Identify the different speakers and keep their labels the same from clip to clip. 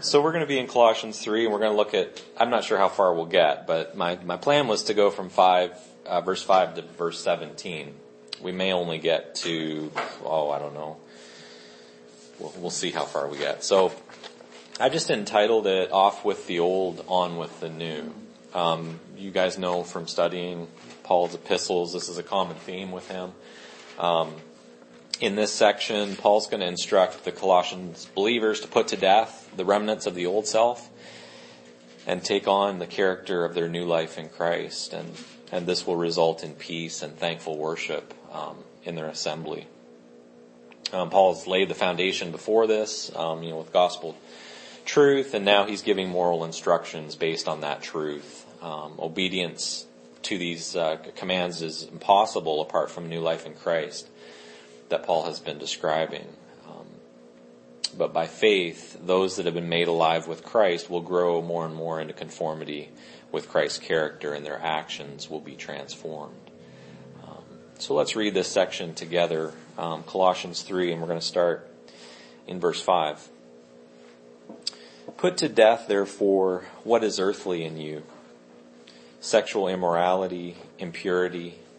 Speaker 1: So we're going to be in Colossians 3 and we're going to look at, I'm not sure how far we'll get, but my, my plan was to go from 5, uh, verse 5 to verse 17. We may only get to, oh, I don't know. We'll, we'll see how far we get. So I just entitled it Off with the Old, On with the New. Um, you guys know from studying Paul's epistles, this is a common theme with him. Um, in this section, Paul's going to instruct the Colossians believers to put to death the remnants of the old self and take on the character of their new life in Christ. And, and this will result in peace and thankful worship um, in their assembly. Um, Paul's laid the foundation before this, um, you know, with gospel truth, and now he's giving moral instructions based on that truth. Um, obedience to these uh, commands is impossible apart from new life in Christ that Paul has been describing. Um, but by faith, those that have been made alive with Christ will grow more and more into conformity with Christ's character and their actions will be transformed. Um, so let's read this section together, um, Colossians 3, and we're going to start in verse 5. Put to death, therefore, what is earthly in you sexual immorality, impurity,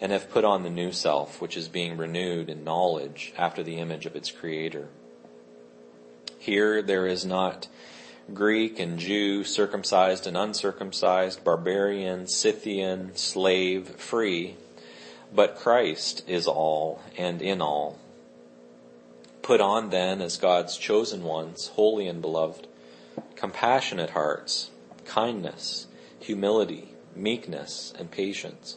Speaker 1: and have put on the new self, which is being renewed in knowledge after the image of its creator. Here there is not Greek and Jew, circumcised and uncircumcised, barbarian, Scythian, slave, free, but Christ is all and in all. Put on then as God's chosen ones, holy and beloved, compassionate hearts, kindness, humility, meekness, and patience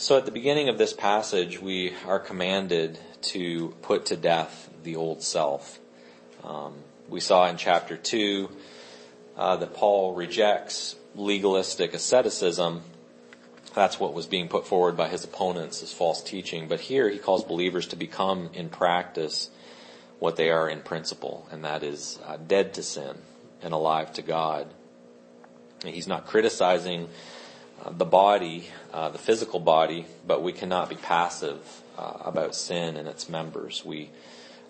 Speaker 1: So at the beginning of this passage, we are commanded to put to death the old self. Um, we saw in chapter 2 uh, that Paul rejects legalistic asceticism. That's what was being put forward by his opponents as false teaching. But here he calls believers to become in practice what they are in principle, and that is uh, dead to sin and alive to God. And he's not criticizing the body, uh, the physical body, but we cannot be passive uh, about sin and its members. We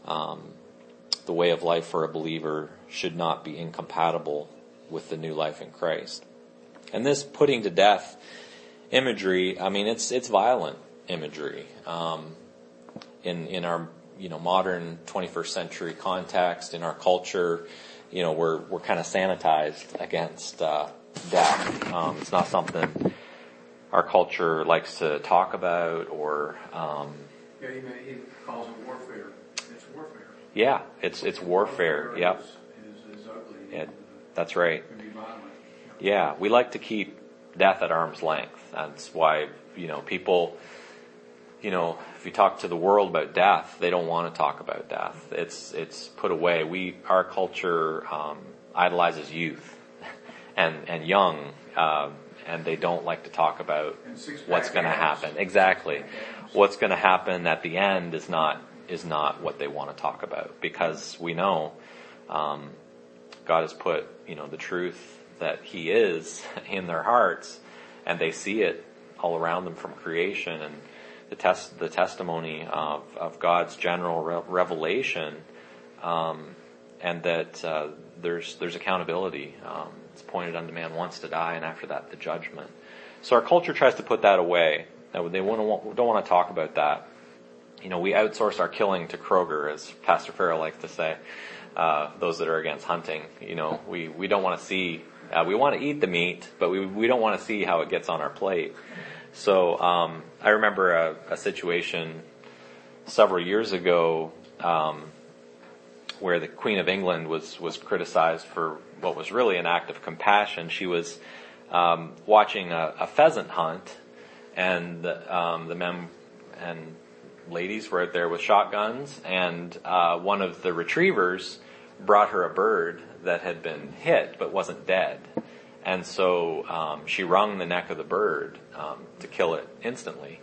Speaker 1: um, the way of life for a believer should not be incompatible with the new life in Christ. And this putting to death imagery, I mean, it's it's violent imagery um, in in our you know modern 21st century context in our culture. You know, we're we're kind of sanitized against uh, death. Um, it's not something our culture likes to talk about or. Um,
Speaker 2: yeah, he, he calls it warfare. It's warfare.
Speaker 1: Yeah, it's it's warfare. Yep. Yeah, that's right. Yeah, we like to keep death at arm's length. That's why you know people. You know, if you talk to the world about death, they don't want to talk about death. It's it's put away. We our culture um, idolizes youth and and young, um, and they don't like to talk about what's going to happen. Exactly, what's going to happen at the end is not is not what they want to talk about because we know um, God has put you know the truth that He is in their hearts, and they see it all around them from creation and the test the testimony of of God's general re- revelation. Um, and that uh, there's there's accountability. Um, it's pointed unto man once to die, and after that, the judgment. So our culture tries to put that away. They don't want to talk about that. You know, we outsource our killing to Kroger, as Pastor Farrell likes to say. Uh, those that are against hunting, you know, we, we don't want to see, uh, we want to eat the meat, but we, we don't want to see how it gets on our plate. So, um, I remember a, a, situation several years ago, um, where the Queen of England was, was criticized for what was really an act of compassion. She was, um, watching a, a, pheasant hunt and, um, the men and ladies were out there with shotguns and, uh, one of the retrievers brought her a bird that had been hit but wasn't dead. And so um, she wrung the neck of the bird um, to kill it instantly.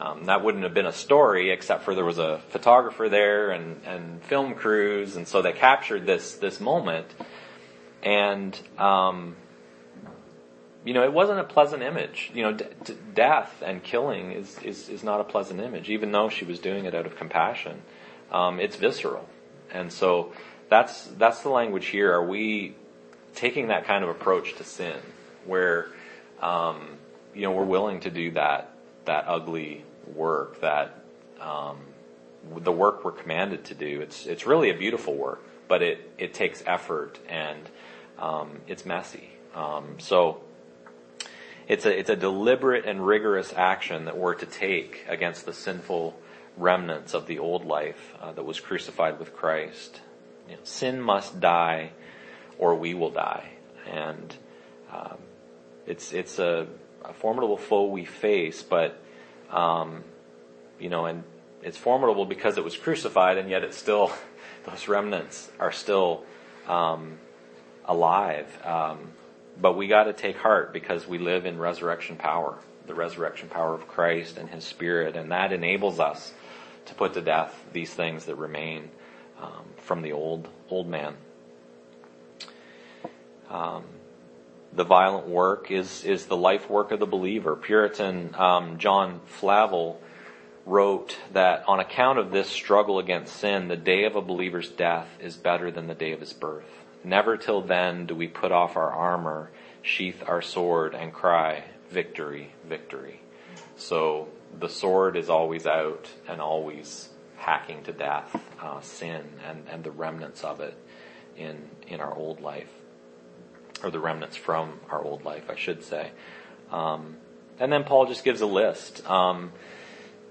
Speaker 1: Um, that wouldn't have been a story except for there was a photographer there and, and film crews, and so they captured this this moment. And um, you know, it wasn't a pleasant image. You know, d- d- death and killing is, is is not a pleasant image, even though she was doing it out of compassion. Um, it's visceral, and so that's that's the language here. Are we taking that kind of approach to sin, where um, you know we're willing to do that that ugly work, that um, the work we're commanded to do? It's it's really a beautiful work, but it it takes effort and um, it's messy. Um, so. It's a, it's a deliberate and rigorous action that we're to take against the sinful remnants of the old life uh, that was crucified with Christ. You know, sin must die or we will die. And um, it's it's a, a, formidable foe we face, but um, you know, and it's formidable because it was crucified, and yet it's still those remnants are still um, alive. Um, but we got to take heart because we live in resurrection power, the resurrection power of Christ and His Spirit, and that enables us to put to death these things that remain um, from the old old man. The violent work is is the life work of the believer. Puritan um, John Flavel wrote that on account of this struggle against sin, the day of a believer's death is better than the day of his birth. Never till then do we put off our armor, sheath our sword, and cry, Victory, victory. So the sword is always out and always hacking to death uh, sin and, and the remnants of it in in our old life, or the remnants from our old life, I should say. Um, and then Paul just gives a list, um,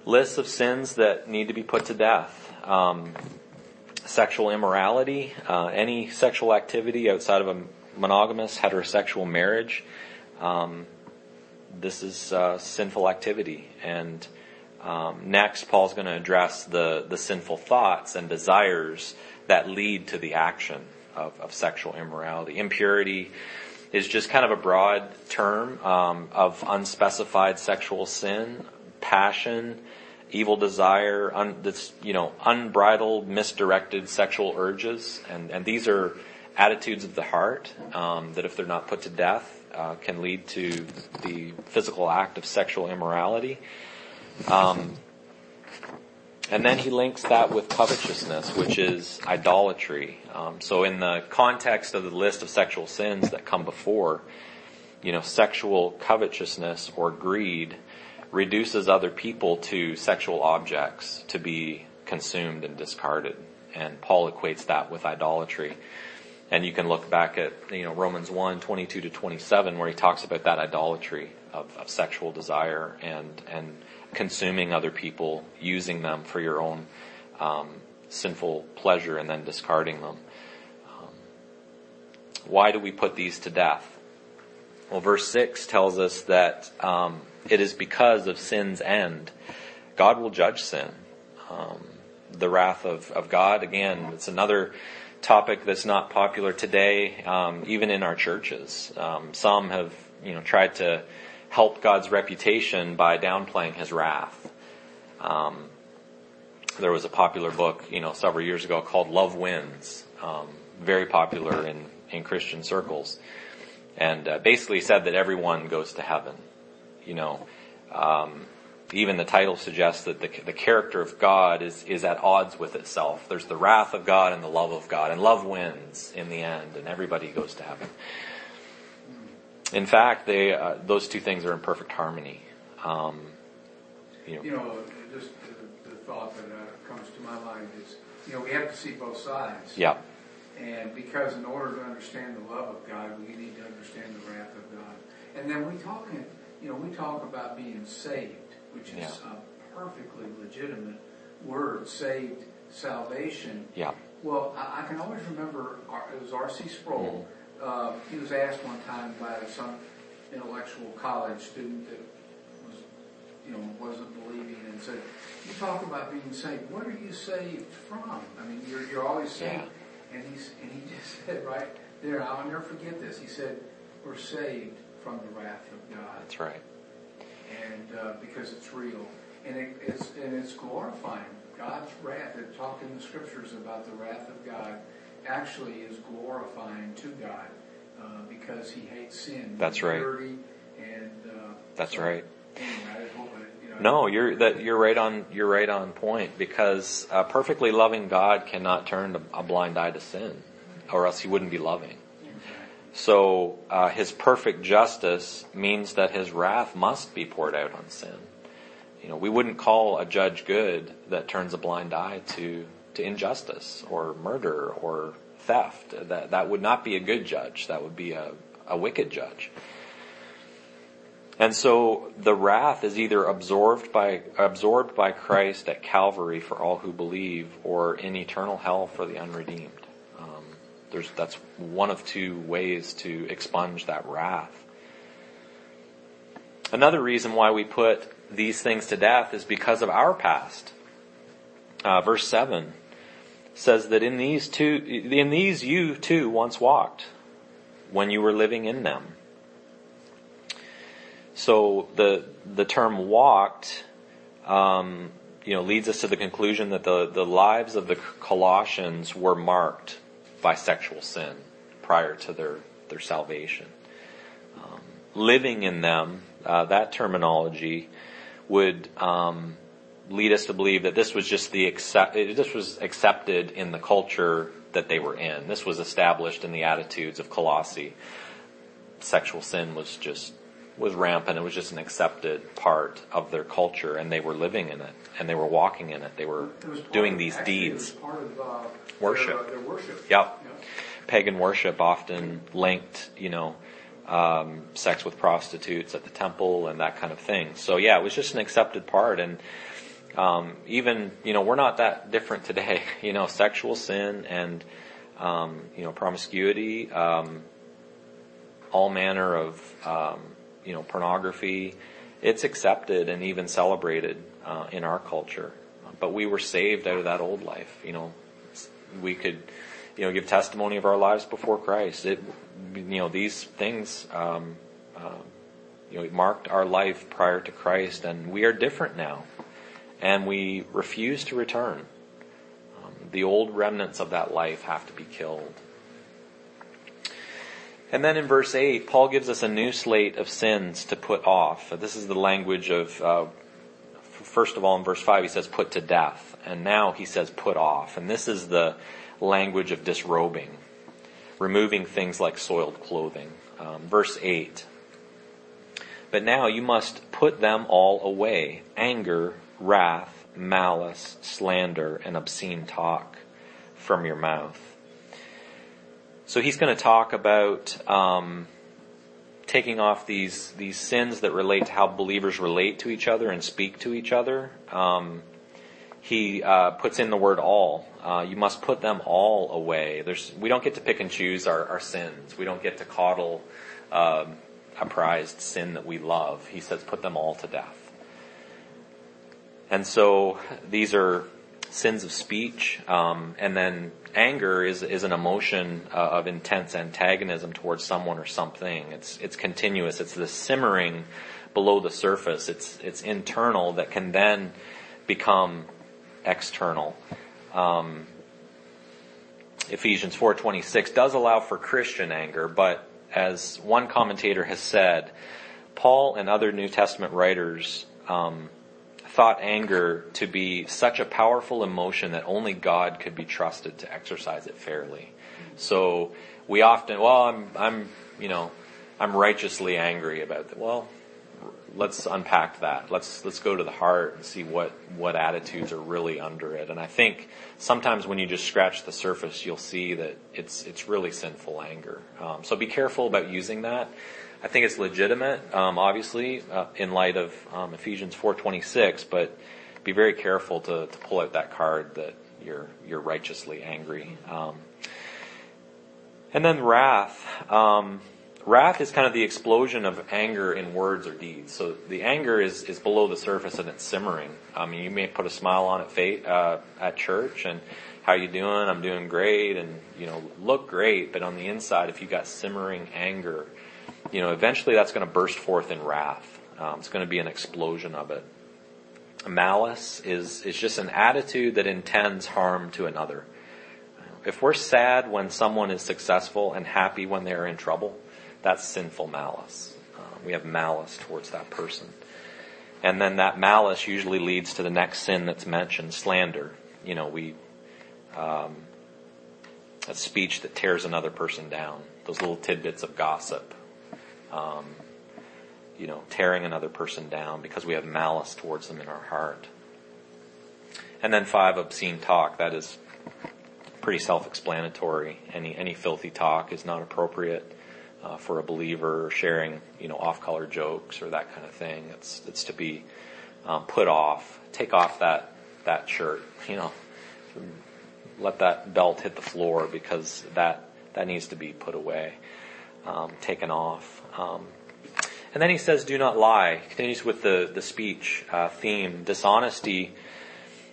Speaker 1: lists of sins that need to be put to death. Um, sexual immorality, uh, any sexual activity outside of a monogamous heterosexual marriage. Um, this is uh, sinful activity, and um, next, Paul's going to address the, the sinful thoughts and desires that lead to the action of, of sexual immorality. Impurity is just kind of a broad term um, of unspecified sexual sin, passion, evil desire, un, you know, unbridled, misdirected sexual urges, and, and these are attitudes of the heart um, that, if they're not put to death, uh, can lead to the physical act of sexual immorality. Um, and then he links that with covetousness, which is idolatry. Um, so in the context of the list of sexual sins that come before, you know, sexual covetousness or greed reduces other people to sexual objects to be consumed and discarded. And Paul equates that with idolatry. And you can look back at, you know, Romans 1, 22 to 27, where he talks about that idolatry of, of sexual desire and, and consuming other people, using them for your own um, sinful pleasure, and then discarding them. Um, why do we put these to death? Well, verse 6 tells us that um, it is because of sin's end. God will judge sin. Um, the wrath of, of God, again, it's another topic that's not popular today, um, even in our churches. Um, some have, you know, tried to help God's reputation by downplaying his wrath. Um, there was a popular book, you know, several years ago called Love Wins, um, very popular in, in Christian circles, and uh, basically said that everyone goes to heaven. You know, um, even the title suggests that the, the character of God is, is at odds with itself. There's the wrath of God and the love of God, and love wins in the end, and everybody goes to heaven. In fact, they, uh, those two things are in perfect harmony. Um,
Speaker 2: you know, you know just the, the thought that uh, comes to my mind is, you know, we have to see both sides.
Speaker 1: Yeah.
Speaker 2: And because in order to understand the love of God, we need to understand the wrath of God. And then we talk, you know, we talk about being saved, which is yeah. a perfectly legitimate word, saved, salvation.
Speaker 1: Yeah.
Speaker 2: Well, I, I can always remember it was R.C. Sproul. Mm-hmm. Uh, he was asked one time by some intellectual college student that was, you know, wasn't believing and said, "You talk about being saved. What are you saved from? I mean, you're you're always saved." Yeah. And he's and he just said right there, I'll never forget this. He said, "We're saved from the wrath of God."
Speaker 1: That's right.
Speaker 2: And uh, because it's real, and it, it's and it's glorifying God's wrath. It talked in the scriptures about the wrath of God. Actually, is glorifying to God uh, because He hates sin.
Speaker 1: That's right.
Speaker 2: And uh,
Speaker 1: that's so, right.
Speaker 2: Anyway,
Speaker 1: no, you're that you're right on. You're right on point because a perfectly loving God cannot turn a blind eye to sin, or else He wouldn't be loving. So uh, His perfect justice means that His wrath must be poured out on sin. You know, we wouldn't call a judge good that turns a blind eye to to injustice or murder or theft. That that would not be a good judge. That would be a, a wicked judge. And so the wrath is either absorbed by, absorbed by Christ at Calvary for all who believe or in eternal hell for the unredeemed. Um, there's, that's one of two ways to expunge that wrath. Another reason why we put these things to death is because of our past. Uh, verse 7 says that in these two, in these you too once walked when you were living in them. So the the term walked, um, you know, leads us to the conclusion that the the lives of the Colossians were marked by sexual sin prior to their their salvation. Um, living in them, uh, that terminology would um, lead us to believe that this was just the accept, this was accepted in the culture that they were in. This was established in the attitudes of Colossae. Sexual sin was just was rampant. It was just an accepted part of their culture, and they were living in it, and they were walking in it. They were doing
Speaker 2: of,
Speaker 1: these deeds.
Speaker 2: Of, uh,
Speaker 1: worship.
Speaker 2: Their, uh, their worship.
Speaker 1: Yep. Pagan worship often linked, you know, um, sex with prostitutes at the temple and that kind of thing. So yeah, it was just an accepted part, and um, even you know we're not that different today. You know, sexual sin and um, you know promiscuity, um, all manner of um, you know, pornography, it's accepted and even celebrated uh, in our culture. But we were saved out of that old life. You know, we could, you know, give testimony of our lives before Christ. It, you know, these things, um, uh, you know, marked our life prior to Christ, and we are different now, and we refuse to return. Um, the old remnants of that life have to be killed. And then in verse 8, Paul gives us a new slate of sins to put off. This is the language of, uh, first of all, in verse 5, he says put to death. And now he says put off. And this is the language of disrobing, removing things like soiled clothing. Um, verse 8. But now you must put them all away anger, wrath, malice, slander, and obscene talk from your mouth. So he's going to talk about um, taking off these these sins that relate to how believers relate to each other and speak to each other. Um, he uh, puts in the word all. Uh, you must put them all away. There's, we don't get to pick and choose our, our sins. We don't get to coddle um, a prized sin that we love. He says, put them all to death. And so these are sins of speech, um, and then anger is is an emotion uh, of intense antagonism towards someone or something. It's it's continuous. It's the simmering below the surface. It's it's internal that can then become external. Um, Ephesians 4:26 does allow for Christian anger, but as one commentator has said, Paul and other New Testament writers um, thought anger to be such a powerful emotion that only God could be trusted to exercise it fairly. So we often, well, I'm, I'm, you know, I'm righteously angry about that. Well, let's unpack that. Let's let's go to the heart and see what what attitudes are really under it. And I think sometimes when you just scratch the surface, you'll see that it's it's really sinful anger. Um, so be careful about using that. I think it's legitimate, um, obviously, uh, in light of um, Ephesians four twenty six, but be very careful to, to pull out that card that you're you're righteously angry. Um, and then wrath. Um, Wrath is kind of the explosion of anger in words or deeds. So the anger is, is below the surface and it's simmering. I mean, you may put a smile on at uh, at church and how you doing? I'm doing great and, you know, look great, but on the inside, if you've got simmering anger, you know, eventually that's going to burst forth in wrath. Um, it's going to be an explosion of it. Malice is, is just an attitude that intends harm to another. If we're sad when someone is successful and happy when they're in trouble, that's sinful malice. Uh, we have malice towards that person. And then that malice usually leads to the next sin that's mentioned, slander. You know, we, um, a speech that tears another person down. Those little tidbits of gossip. Um, you know, tearing another person down because we have malice towards them in our heart. And then five, obscene talk. That is pretty self-explanatory. Any, any filthy talk is not appropriate uh, for a believer, sharing you know off-color jokes or that kind of thing. It's it's to be um, put off. Take off that that shirt. You know, let that belt hit the floor because that that needs to be put away, um, taken off. Um, and then he says, "Do not lie." Continues with the the speech uh, theme. Dishonesty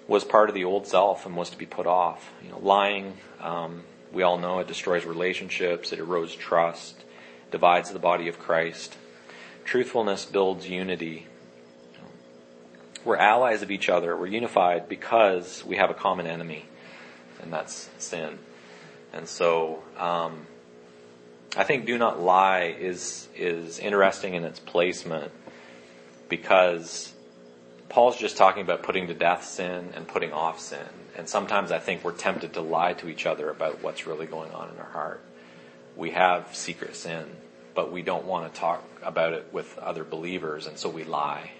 Speaker 1: was part of the old self and was to be put off. You know, lying. Um, we all know it destroys relationships. It erodes trust divides the body of Christ. Truthfulness builds unity. We're allies of each other. We're unified because we have a common enemy, and that's sin. And so, um, I think "do not lie" is is interesting in its placement because Paul's just talking about putting to death sin and putting off sin. And sometimes I think we're tempted to lie to each other about what's really going on in our heart we have secret sin, but we don't want to talk about it with other believers, and so we lie.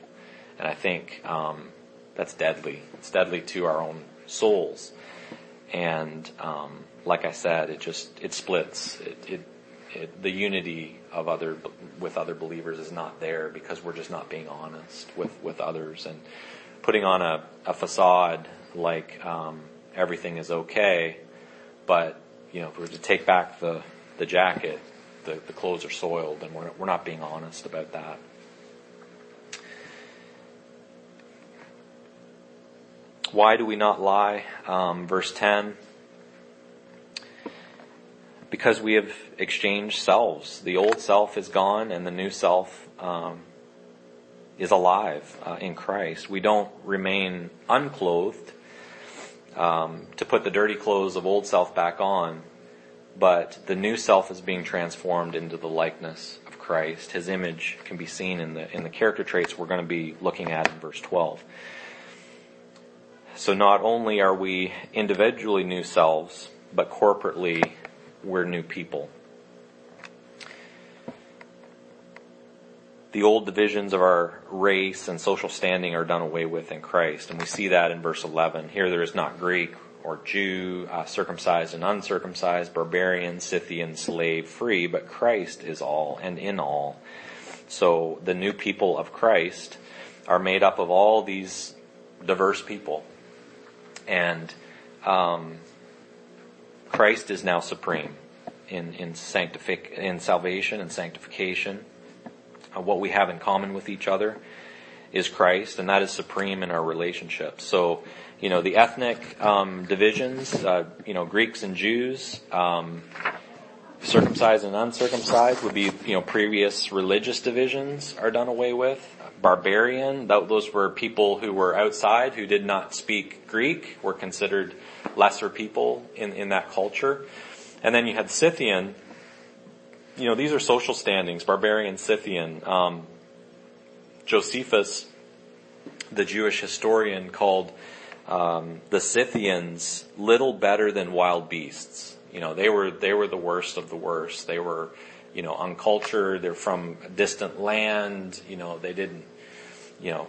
Speaker 1: And I think um, that's deadly. It's deadly to our own souls. And um, like I said, it just it splits. It, it, it, the unity of other with other believers is not there because we're just not being honest with with others and putting on a, a facade like um, everything is okay. But you know, if we were to take back the the jacket, the, the clothes are soiled, and we're, we're not being honest about that. Why do we not lie? Um, verse 10 because we have exchanged selves. The old self is gone, and the new self um, is alive uh, in Christ. We don't remain unclothed um, to put the dirty clothes of old self back on but the new self is being transformed into the likeness of Christ. His image can be seen in the in the character traits we're going to be looking at in verse 12. So not only are we individually new selves, but corporately we're new people. The old divisions of our race and social standing are done away with in Christ, and we see that in verse 11. Here there is not Greek or Jew, uh, circumcised and uncircumcised, barbarian, Scythian, slave, free, but Christ is all and in all. So the new people of Christ are made up of all these diverse people. And um, Christ is now supreme in, in, sanctific- in salvation and sanctification. Uh, what we have in common with each other is Christ, and that is supreme in our relationships. So you know, the ethnic um, divisions, uh, you know, Greeks and Jews, um, circumcised and uncircumcised would be, you know, previous religious divisions are done away with. Barbarian, those were people who were outside, who did not speak Greek, were considered lesser people in, in that culture. And then you had Scythian, you know, these are social standings, barbarian, Scythian. Um, Josephus the Jewish historian called um, the Scythians little better than wild beasts. You know, they were they were the worst of the worst. They were, you know, uncultured. They're from a distant land. You know, they didn't, you know,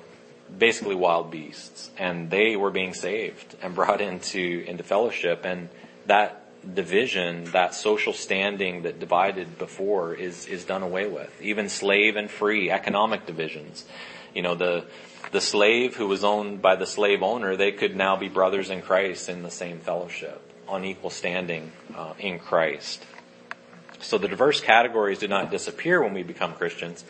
Speaker 1: basically wild beasts, and they were being saved and brought into into fellowship, and that division, that social standing that divided before is is done away with. Even slave and free economic divisions. You know, the the slave who was owned by the slave owner, they could now be brothers in Christ in the same fellowship, on equal standing uh, in Christ. So the diverse categories do not disappear when we become Christians,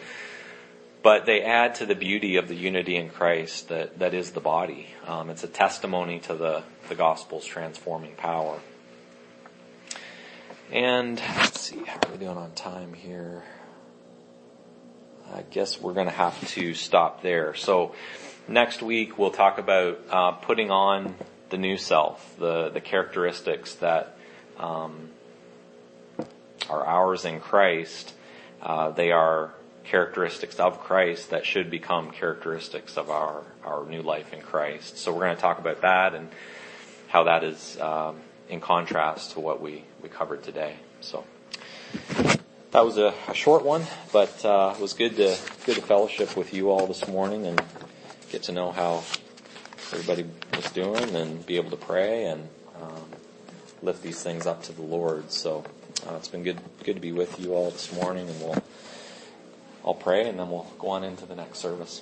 Speaker 1: but they add to the beauty of the unity in Christ that, that is the body. Um, it's a testimony to the, the gospel's transforming power. And let's see, how are we doing on time here? I guess we're going to have to stop there. So next week we'll talk about uh, putting on the new self, the the characteristics that um, are ours in Christ. Uh, they are characteristics of Christ that should become characteristics of our our new life in Christ. So we're going to talk about that and how that is um, in contrast to what we we covered today. So that was a, a short one, but uh, it was good to good to fellowship with you all this morning and get to know how everybody was doing and be able to pray and um, lift these things up to the Lord. So uh, it's been good good to be with you all this morning, and we'll I'll pray and then we'll go on into the next service.